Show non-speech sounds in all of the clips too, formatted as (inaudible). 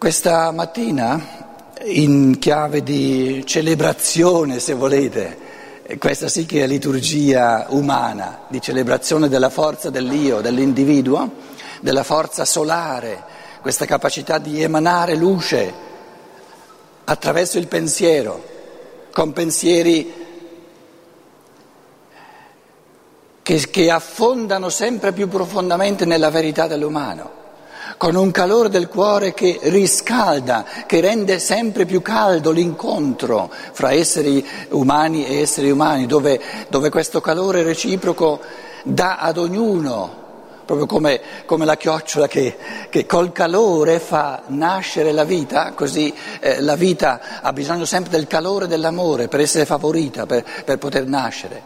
Questa mattina, in chiave di celebrazione, se volete, questa sì che è liturgia umana, di celebrazione della forza dell'io, dell'individuo, della forza solare, questa capacità di emanare luce attraverso il pensiero, con pensieri che, che affondano sempre più profondamente nella verità dell'umano con un calore del cuore che riscalda, che rende sempre più caldo l'incontro fra esseri umani e esseri umani, dove, dove questo calore reciproco dà ad ognuno, proprio come, come la chiocciola che, che, col calore fa nascere la vita, così eh, la vita ha bisogno sempre del calore dell'amore per essere favorita, per, per poter nascere.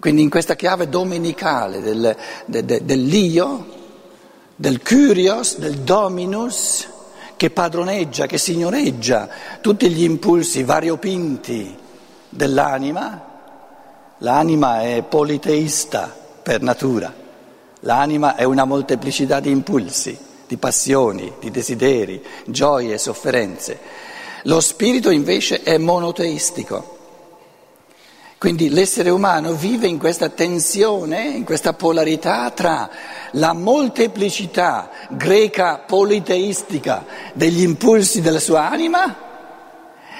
Quindi in questa chiave domenicale del, de, de, dell'io, del curios, del dominus, che padroneggia, che signoreggia tutti gli impulsi variopinti dell'anima. L'anima è politeista per natura, l'anima è una molteplicità di impulsi, di passioni, di desideri, gioie sofferenze. Lo spirito invece è monoteistico. Quindi l'essere umano vive in questa tensione, in questa polarità tra la molteplicità greca politeistica degli impulsi della sua anima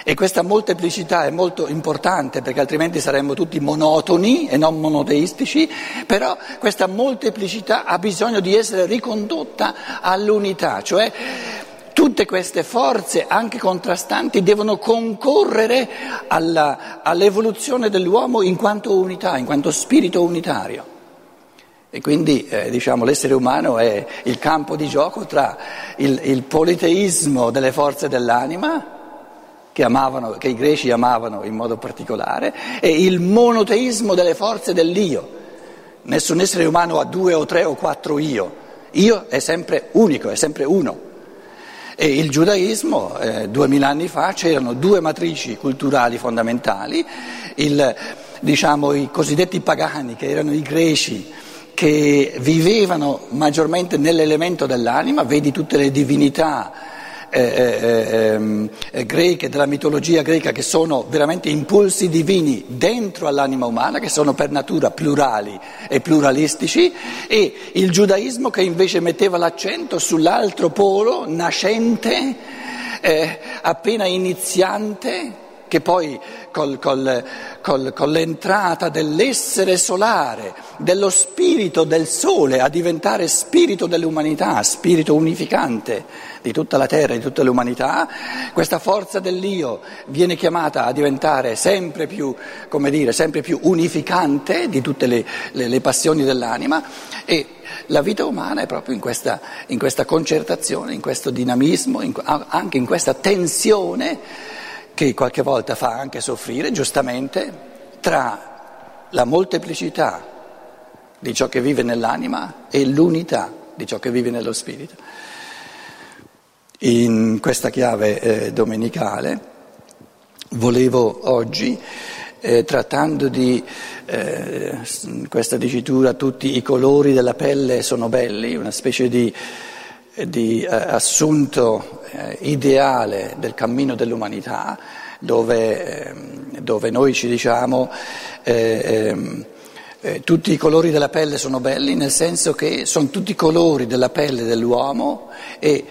e questa molteplicità è molto importante perché altrimenti saremmo tutti monotoni e non monoteistici, però questa molteplicità ha bisogno di essere ricondotta all'unità, cioè Tutte queste forze, anche contrastanti, devono concorrere alla, all'evoluzione dell'uomo in quanto unità, in quanto spirito unitario. E quindi eh, diciamo, l'essere umano è il campo di gioco tra il, il politeismo delle forze dell'anima, che, amavano, che i greci amavano in modo particolare, e il monoteismo delle forze dell'io. Nessun essere umano ha due o tre o quattro io. Io è sempre unico, è sempre uno. E il giudaismo, eh, duemila anni fa, c'erano due matrici culturali fondamentali, il, diciamo, i cosiddetti pagani, che erano i greci, che vivevano maggiormente nell'elemento dell'anima, vedi tutte le divinità eh, eh, ehm, eh, greche, della mitologia greca, che sono veramente impulsi divini dentro all'anima umana, che sono per natura plurali e pluralistici, e il giudaismo che invece metteva l'accento sull'altro polo nascente, eh, appena iniziante che poi col, col, col, con l'entrata dell'essere solare, dello spirito del sole a diventare spirito dell'umanità, spirito unificante di tutta la terra, di tutta l'umanità, questa forza dell'io viene chiamata a diventare sempre più, dire, sempre più unificante di tutte le, le, le passioni dell'anima e la vita umana è proprio in questa, in questa concertazione, in questo dinamismo, in, anche in questa tensione che qualche volta fa anche soffrire, giustamente, tra la molteplicità di ciò che vive nell'anima e l'unità di ciò che vive nello spirito. In questa chiave eh, domenicale volevo oggi, eh, trattando di eh, questa dicitura tutti i colori della pelle sono belli, una specie di di eh, assunto eh, ideale del cammino dell'umanità, dove, eh, dove noi ci diciamo eh, ehm, eh, tutti i colori della pelle sono belli, nel senso che sono tutti i colori della pelle dell'uomo e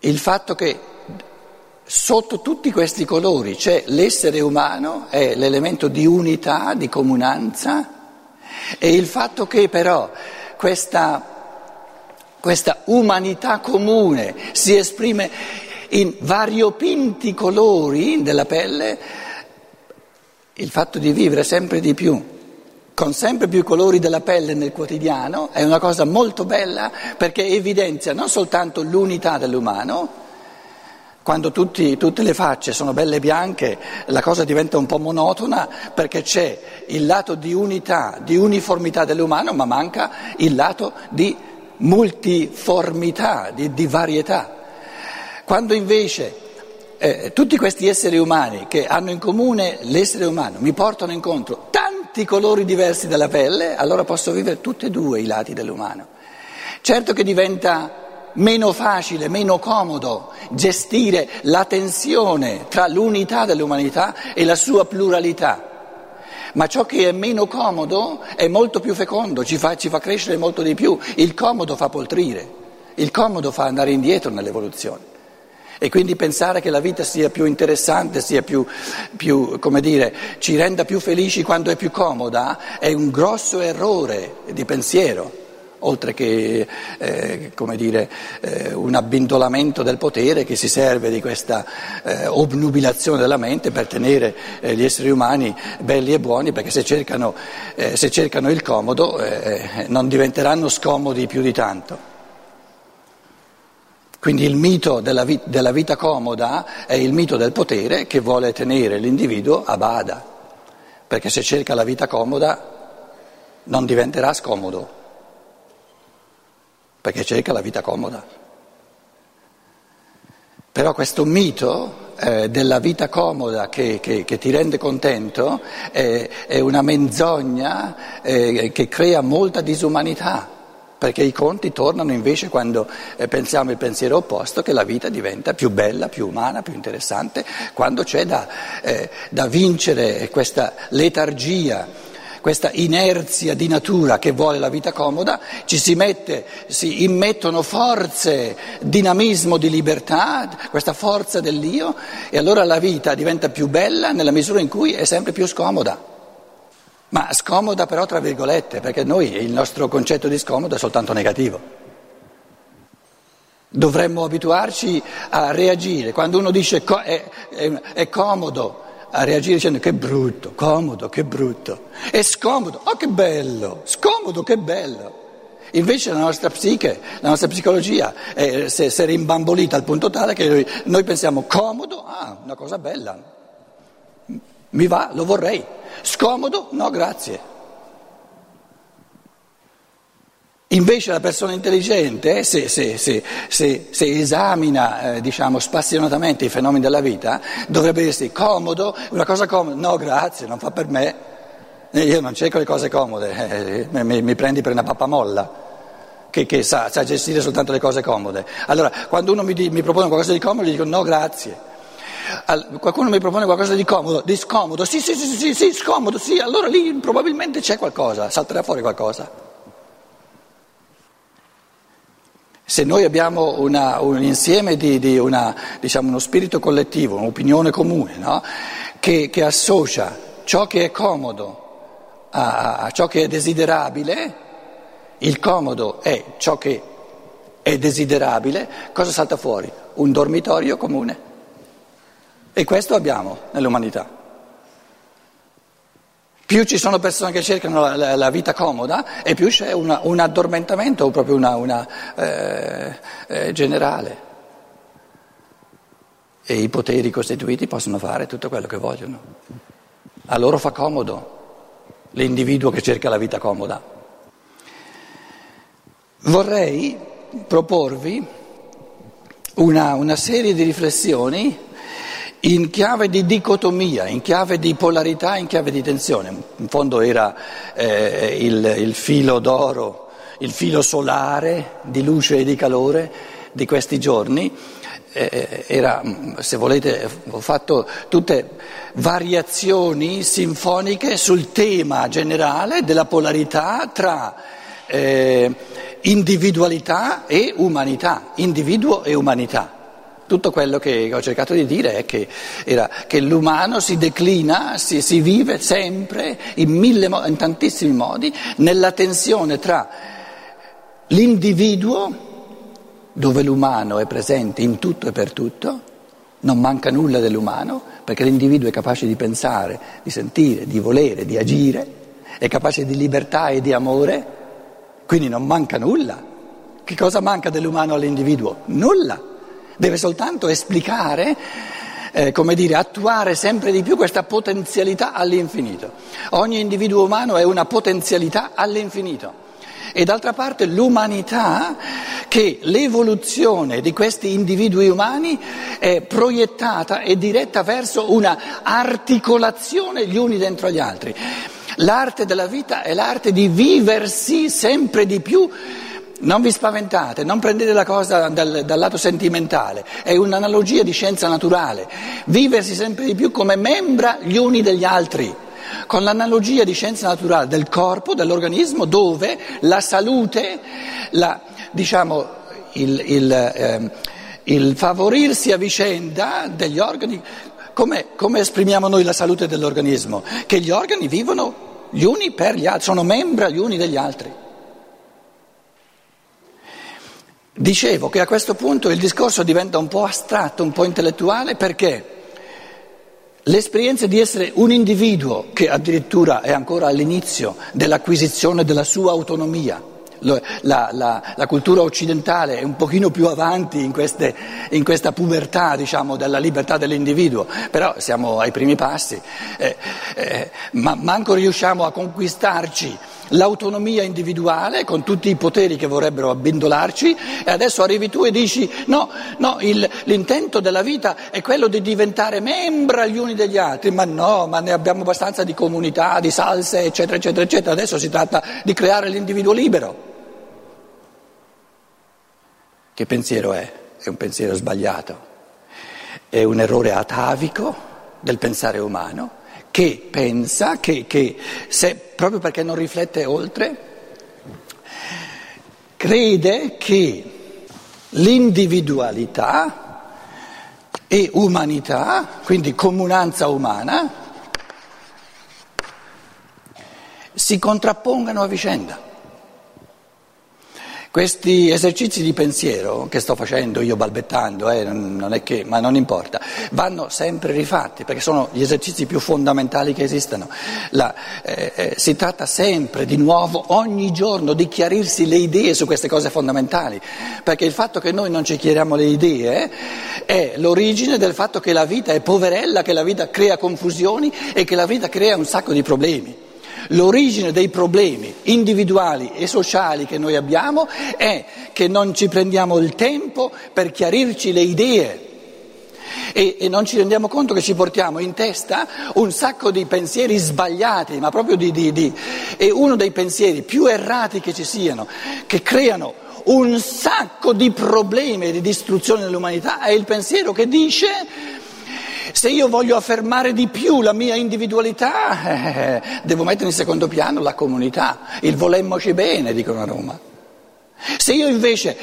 il fatto che sotto tutti questi colori c'è l'essere umano, è l'elemento di unità, di comunanza, e il fatto che però questa questa umanità comune si esprime in variopinti colori della pelle, il fatto di vivere sempre di più, con sempre più colori della pelle nel quotidiano, è una cosa molto bella perché evidenzia non soltanto l'unità dell'umano, quando tutti, tutte le facce sono belle bianche la cosa diventa un po' monotona perché c'è il lato di unità, di uniformità dell'umano, ma manca il lato di multiformità, di, di varietà. Quando invece eh, tutti questi esseri umani che hanno in comune l'essere umano mi portano incontro tanti colori diversi della pelle, allora posso vivere tutti e due i lati dell'umano. Certo che diventa meno facile, meno comodo gestire la tensione tra l'unità dell'umanità e la sua pluralità. Ma ciò che è meno comodo è molto più fecondo, ci fa, ci fa crescere molto di più. Il comodo fa poltrire, il comodo fa andare indietro nell'evoluzione. E quindi pensare che la vita sia più interessante, sia più, più, come dire, ci renda più felici quando è più comoda, è un grosso errore di pensiero oltre che eh, dire, eh, un abbindolamento del potere che si serve di questa eh, obnubilazione della mente per tenere eh, gli esseri umani belli e buoni, perché se cercano, eh, se cercano il comodo eh, non diventeranno scomodi più di tanto. Quindi il mito della, vita, della vita comoda è il mito del potere che vuole tenere l'individuo a bada, perché se cerca la vita comoda non diventerà scomodo, perché cerca la vita comoda. Però questo mito eh, della vita comoda che, che, che, ti rende contento è, è una menzogna eh, che crea molta disumanità perché i conti tornano invece quando eh, pensiamo il pensiero opposto, che la vita diventa più bella, più umana, più interessante, quando c'è da, eh, da vincere questa letargia questa inerzia di natura che vuole la vita comoda, ci si, mette, si immettono forze, dinamismo di libertà, questa forza dell'io e allora la vita diventa più bella nella misura in cui è sempre più scomoda. Ma scomoda però tra virgolette, perché noi il nostro concetto di scomodo è soltanto negativo. Dovremmo abituarci a reagire. Quando uno dice co- è, è, è, comodo, a reagire dicendo che brutto, comodo, che brutto. È scomodo, oh che bello, scomodo, che bello. Invece la nostra psiche, la nostra psicologia è, si è rimbambolita al punto tale che noi, noi pensiamo comodo, ah, una cosa bella, mi va, lo vorrei. Scomodo? No, grazie. Invece la persona intelligente, se, se, se, se esamina eh, diciamo, spassionatamente i fenomeni della vita, dovrebbe dirsi comodo, una cosa comoda, no grazie, non fa per me, eh, io non cerco le cose comode, eh, mi, mi, prendi per una pappamolla che, che sa, sa, gestire soltanto le cose comode. Allora, quando uno mi, mi propone qualcosa di comodo, gli dico no grazie. Qualcuno mi propone qualcosa di comodo, di scomodo, sì, sì, sì, sì, sì, scomodo, sì, allora lì probabilmente c'è qualcosa, salterà fuori qualcosa. Se noi abbiamo una, un insieme di, di una, diciamo, uno spirito collettivo, un'opinione comune, no? che, che, associa ciò che è comodo a, a ciò che è desiderabile, il comodo è ciò che è desiderabile, cosa salta fuori? Un dormitorio comune. E questo abbiamo nell'umanità. Più ci sono persone che cercano la, la, la vita comoda e più c'è una, un addormentamento o proprio una, una eh, eh, generale. E i poteri costituiti possono fare tutto quello che vogliono. A loro fa comodo l'individuo che cerca la vita comoda. Vorrei proporvi una, una serie di riflessioni in chiave di dicotomia, in chiave di polarità, in chiave di tensione. In fondo era eh, il, il, filo d'oro, il filo solare di luce e di calore di questi giorni. Eh, era, se volete, ho fatto tutte variazioni sinfoniche sul tema generale della polarità tra eh, individualità e umanità, individuo e umanità. Tutto quello che ho cercato di dire è che, era, che l'umano si declina, si, si vive sempre in, mille, in tantissimi modi nella tensione tra l'individuo, dove l'umano è presente in tutto e per tutto, non manca nulla dell'umano, perché l'individuo è capace di pensare, di sentire, di volere, di agire, è capace di libertà e di amore, quindi non manca nulla. Che cosa manca dell'umano all'individuo? Nulla deve soltanto esplicare, eh, come dire, attuare sempre di più questa potenzialità all'infinito. Ogni individuo umano è una potenzialità all'infinito. E d'altra parte l'umanità, che l'evoluzione di questi individui umani è proiettata e diretta verso una articolazione gli uni dentro gli altri. L'arte della vita è l'arte di viversi sempre di più Non vi spaventate, non prendete la cosa dal, dal, lato sentimentale, è un'analogia di scienza naturale, viversi sempre di più come membra gli uni degli altri, con l'analogia di scienza naturale del corpo, dell'organismo, dove la salute, la, diciamo, il, il, eh, il, favorirsi a vicenda degli organi, come, come esprimiamo noi la salute dell'organismo? Che gli organi vivono gli uni per gli altri, sono membra gli uni degli altri. Dicevo che a questo punto il discorso diventa un po' astratto, un po' intellettuale perché l'esperienza di essere un individuo che addirittura è ancora all'inizio dell'acquisizione della sua autonomia, la, la, la, cultura occidentale è un pochino più avanti in, queste, in questa pubertà diciamo, della libertà dell'individuo, però siamo ai primi passi, eh, eh, ma manco riusciamo a conquistarci l'autonomia individuale con tutti i poteri che vorrebbero abbindolarci e adesso arrivi tu e dici no, no il, l'intento della vita è quello di diventare membra gli uni degli altri, ma no, ma ne abbiamo abbastanza di comunità, di salse, eccetera, eccetera, eccetera, adesso si tratta di creare l'individuo libero. Che pensiero è? È un pensiero sbagliato, è un errore atavico del pensare umano che pensa che, che se, proprio perché non riflette oltre, crede che l'individualità e umanità, quindi comunanza umana, si contrappongano a vicenda. Questi esercizi di pensiero che sto facendo io balbettando, eh, non che, ma non importa, vanno sempre rifatti perché sono gli esercizi più fondamentali che esistano. La, eh, eh, si tratta sempre di nuovo, ogni giorno, di chiarirsi le idee su queste cose fondamentali, perché il fatto che noi non ci chiariamo le idee è l'origine del fatto che la vita è poverella, che la vita crea confusioni e che la vita crea un sacco di problemi. L'origine dei problemi individuali e sociali che noi abbiamo è che non ci prendiamo il tempo per chiarirci le idee. E, e, non ci rendiamo conto che ci portiamo in testa un sacco di pensieri sbagliati, ma proprio di, di, di... E uno dei pensieri più errati che ci siano, che creano un sacco di problemi e di distruzione dell'umanità, è il pensiero che dice se io voglio affermare di più la mia individualità, eh, devo mettere in secondo piano la comunità, il volemmoci bene, dicono a Roma. Se io invece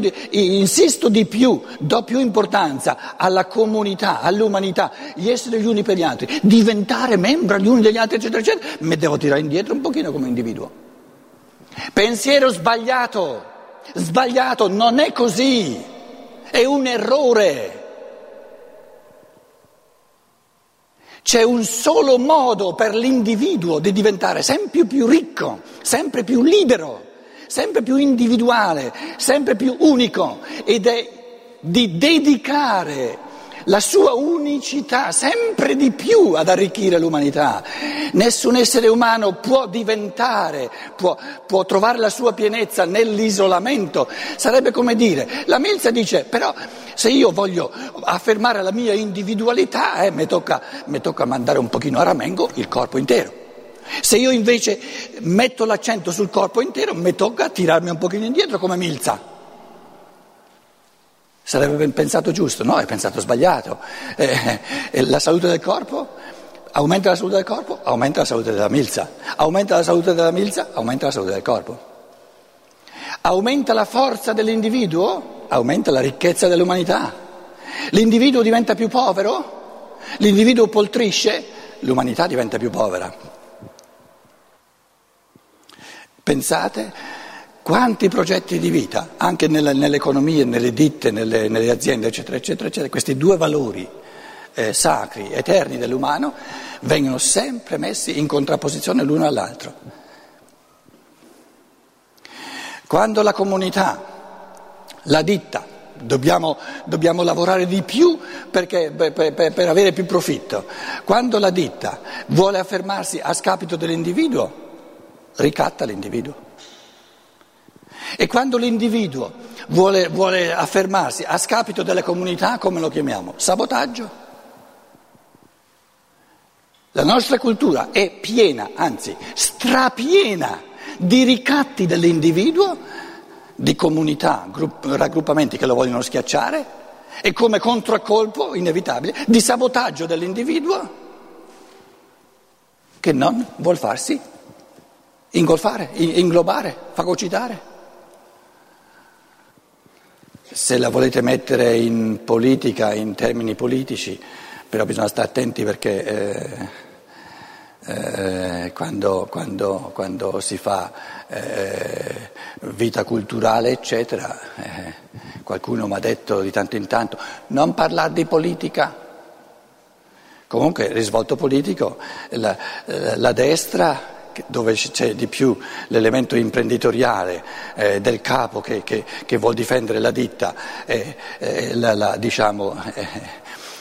di, insisto di più, do più importanza alla comunità, all'umanità, gli esseri gli uni per gli altri, diventare membro gli uni degli altri, eccetera, eccetera, mi devo tirare indietro un pochino come individuo. Pensiero sbagliato, sbagliato, non è così, è un errore. C'è un solo modo per l'individuo di diventare sempre più ricco, sempre più libero, sempre più individuale, sempre più unico ed è di dedicare la sua unicità sempre di più ad arricchire l'umanità. Nessun essere umano può diventare, può, può trovare la sua pienezza nell'isolamento. Sarebbe come dire, la Milza dice, però se io voglio affermare la mia individualità, eh, mi, tocca, mi tocca mandare un pochino a ramengo il corpo intero. Se io invece metto l'accento sul corpo intero, mi tocca tirarmi un pochino indietro come Milza. Sarebbe pensato giusto, no, è pensato sbagliato. Eh, eh, la salute del corpo aumenta la salute del corpo, aumenta la salute della milza. Aumenta la salute della milza, aumenta la salute del corpo. Aumenta la forza dell'individuo, aumenta la ricchezza dell'umanità. L'individuo diventa più povero, l'individuo poltrisce, l'umanità diventa più povera. Pensate quanti progetti di vita, anche nelle, nelle economie, nelle ditte, nelle, nelle, aziende, eccetera, eccetera, eccetera, questi due valori eh, sacri, eterni dell'umano, vengono sempre messi in contrapposizione l'uno all'altro. Quando la comunità, la ditta, dobbiamo, dobbiamo lavorare di più perché, per, per, per avere più profitto, quando la ditta vuole affermarsi a scapito dell'individuo, ricatta l'individuo. E quando l'individuo vuole, vuole affermarsi a scapito della comunità, come lo chiamiamo? Sabotaggio. La nostra cultura è piena, anzi strapiena, di ricatti dell'individuo di comunità, raggruppamenti che lo vogliono schiacciare e come contraccolpo inevitabile di sabotaggio dell'individuo che non vuol farsi ingolfare, inglobare, fagocitare. Se la volete mettere in politica, in termini politici, però bisogna stare attenti perché eh, eh, quando, quando, quando, si fa eh, vita culturale, eccetera, eh, qualcuno mi ha detto di tanto in tanto non parlare di politica. Comunque, risvolto politico, la, la destra dove c'è di più l'elemento imprenditoriale eh, del capo che, che, che, vuol difendere la ditta, eh, eh, la, la, diciamo,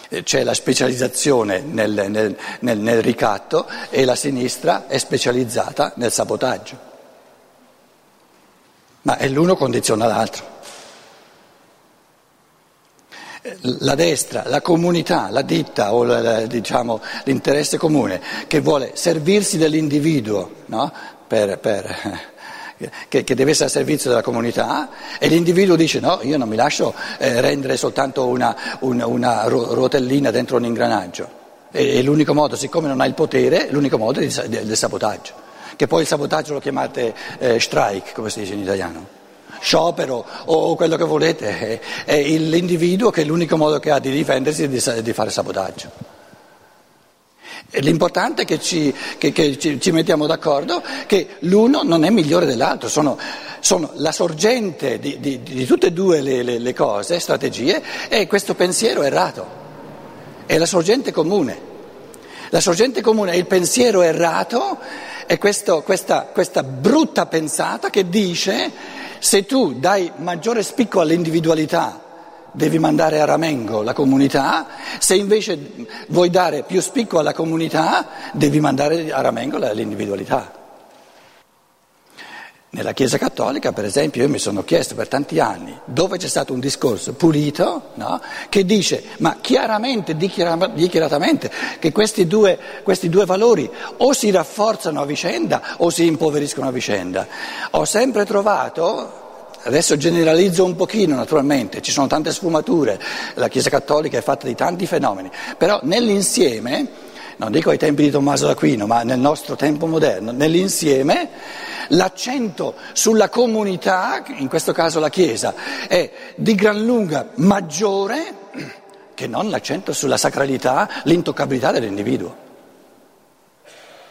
eh, c'è la specializzazione nel, nel, nel, nel ricatto e la sinistra è specializzata nel sabotaggio. Ma l'uno condiziona l'altro la destra, la comunità, la ditta o la, diciamo, l'interesse comune che vuole servirsi dell'individuo no? per, per, (laughs) che, che, deve essere a servizio della comunità e l'individuo dice no, io non mi lascio eh, rendere soltanto una, una, una, rotellina dentro un ingranaggio. E, e, l'unico modo, siccome non ha il potere, l'unico modo è del sabotaggio. Che poi il sabotaggio lo chiamate eh, strike, come si dice in italiano sciopero o quello che volete, è, l'individuo che l'unico modo che ha di difendersi è di, fare sabotaggio. L'importante è che, ci, che, che ci, ci, mettiamo d'accordo che l'uno non è migliore dell'altro, sono, sono la sorgente di, di, di, tutte e due le, le, le cose, strategie, e questo pensiero errato, è la sorgente comune. La sorgente comune è il pensiero errato, è questo, questa, questa brutta pensata che dice se tu dai maggiore spicco all'individualità, devi mandare a ramengo la comunità, se invece vuoi dare più spicco alla comunità, devi mandare a ramengo l'individualità. Nella Chiesa Cattolica, per esempio, io mi sono chiesto per tanti anni dove c'è stato un discorso pulito no, che dice, ma chiaramente, dichiaratamente, che questi due, questi due valori o si rafforzano a vicenda o si impoveriscono a vicenda. Ho sempre trovato Adesso generalizzo un pochino naturalmente, ci sono tante sfumature, la Chiesa Cattolica è fatta di tanti fenomeni, però nell'insieme, non dico ai tempi di Tommaso d'Aquino, ma nel nostro tempo moderno, nell'insieme l'accento sulla comunità, in questo caso la Chiesa, è di gran lunga maggiore che non l'accento sulla sacralità, l'intoccabilità dell'individuo.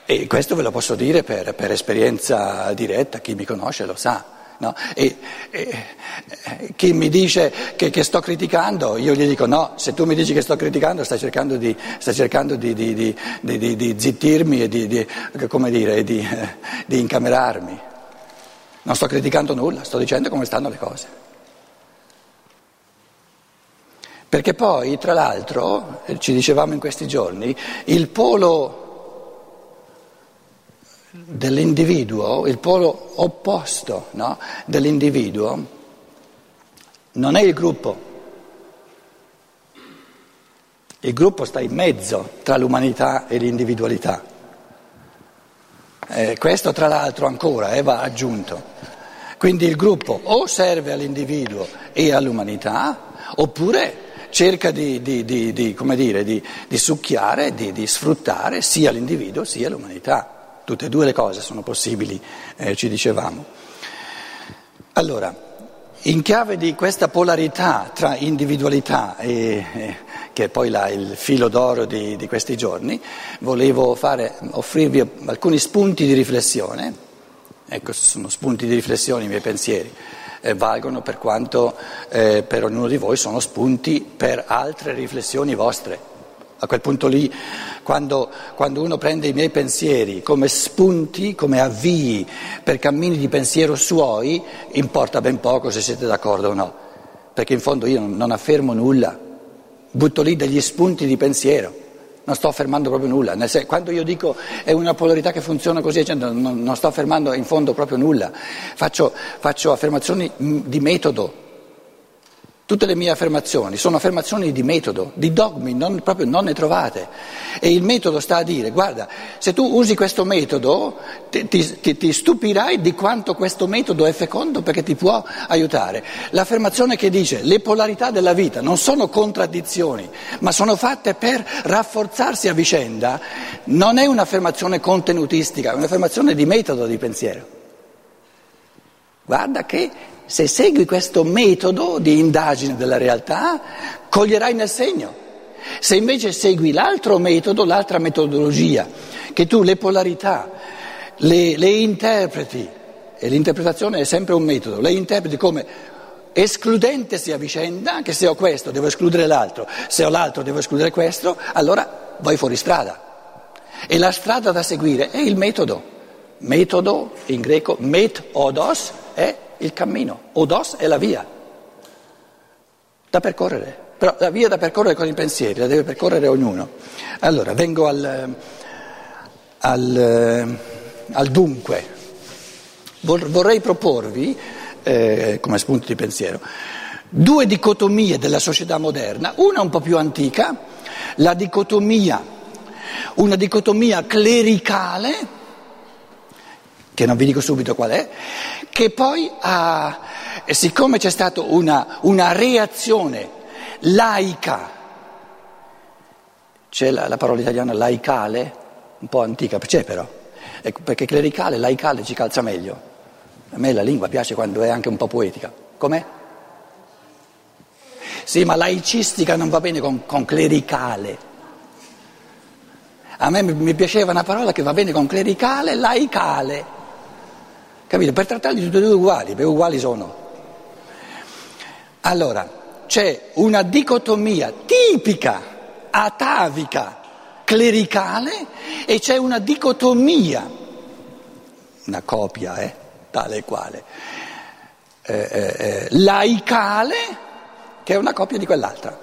E questo ve lo posso dire per, per esperienza diretta, chi mi conosce lo sa. No? E, e, chi mi dice che, che, sto criticando, io gli dico no, se tu mi dici che sto criticando stai cercando di, stai cercando di, di, di zittirmi e di, dire, di incamerarmi. Non sto criticando nulla, sto dicendo come stanno le cose. Perché poi, tra l'altro, ci dicevamo in questi giorni, il polo dell'individuo, il polo opposto no, dell'individuo, non è il gruppo. Il gruppo sta in mezzo tra l'umanità e l'individualità. Eh, questo tra l'altro ancora eh, va aggiunto. Quindi il gruppo o serve all'individuo e all'umanità oppure cerca di, di, di, dire, di succhiare, di sfruttare sia l'individuo sia l'umanità. Tutte e due le cose sono possibili, eh, ci dicevamo. Allora, in chiave di questa polarità tra individualità e, eh, che è poi la, il filo d'oro di, di questi giorni, volevo fare, offrirvi alcuni spunti di riflessione. Ecco, sono spunti di riflessione i miei pensieri. Eh, valgono per quanto eh, per ognuno di voi sono spunti per altre riflessioni vostre. A quel punto lì, quando, quando, uno prende i miei pensieri come spunti, come avvii per cammini di pensiero suoi, importa ben poco se siete d'accordo o no, perché in fondo io non, affermo nulla, butto lì degli spunti di pensiero, non sto affermando proprio nulla. Quando io dico è una polarità che funziona così, non, non, sto affermando in fondo proprio nulla, faccio, faccio affermazioni di metodo Tutte le mie affermazioni sono affermazioni di metodo, di dogmi, non, proprio non ne trovate. E il metodo sta a dire, guarda, se tu usi questo metodo ti, ti, ti, stupirai di quanto questo metodo è fecondo perché ti può aiutare. L'affermazione che dice le polarità della vita non sono contraddizioni, ma sono fatte per rafforzarsi a vicenda, non è un'affermazione contenutistica, è un'affermazione di metodo di pensiero. Guarda che se segui questo metodo di indagine della realtà, coglierai nel segno. Se invece segui l'altro metodo, l'altra metodologia, che tu le polarità le, le interpreti, e l'interpretazione è sempre un metodo, le interpreti come escludente sia vicenda, che se ho questo devo escludere l'altro, se ho l'altro devo escludere questo, allora vai fuori strada. E la strada da seguire è il metodo. Metodo in greco, metodos, è il cammino, odos è la via da percorrere, però la via da percorrere con i pensieri la deve percorrere ognuno. Allora, vengo al, al, al dunque. Vorrei proporvi, eh, come spunto di pensiero, due dicotomie della società moderna, una un po' più antica, la dicotomia, una dicotomia clericale, che non vi dico subito qual è, che poi ha, siccome c'è stata una, una reazione laica, c'è la, la, parola italiana laicale, un po' antica, c'è però, ecco, perché clericale, laicale ci calza meglio. A me la lingua piace quando è anche un po' poetica. Com'è? Sì, ma laicistica non va bene con, con clericale. A me mi piaceva una parola che va bene con clericale, laicale. Capito? Per trattarli tutti e due uguali, perché uguali sono. Allora, c'è una dicotomia tipica, atavica, clericale e c'è una dicotomia, una copia, eh, tale e quale, eh, eh, eh laicale, che è una copia di quell'altra.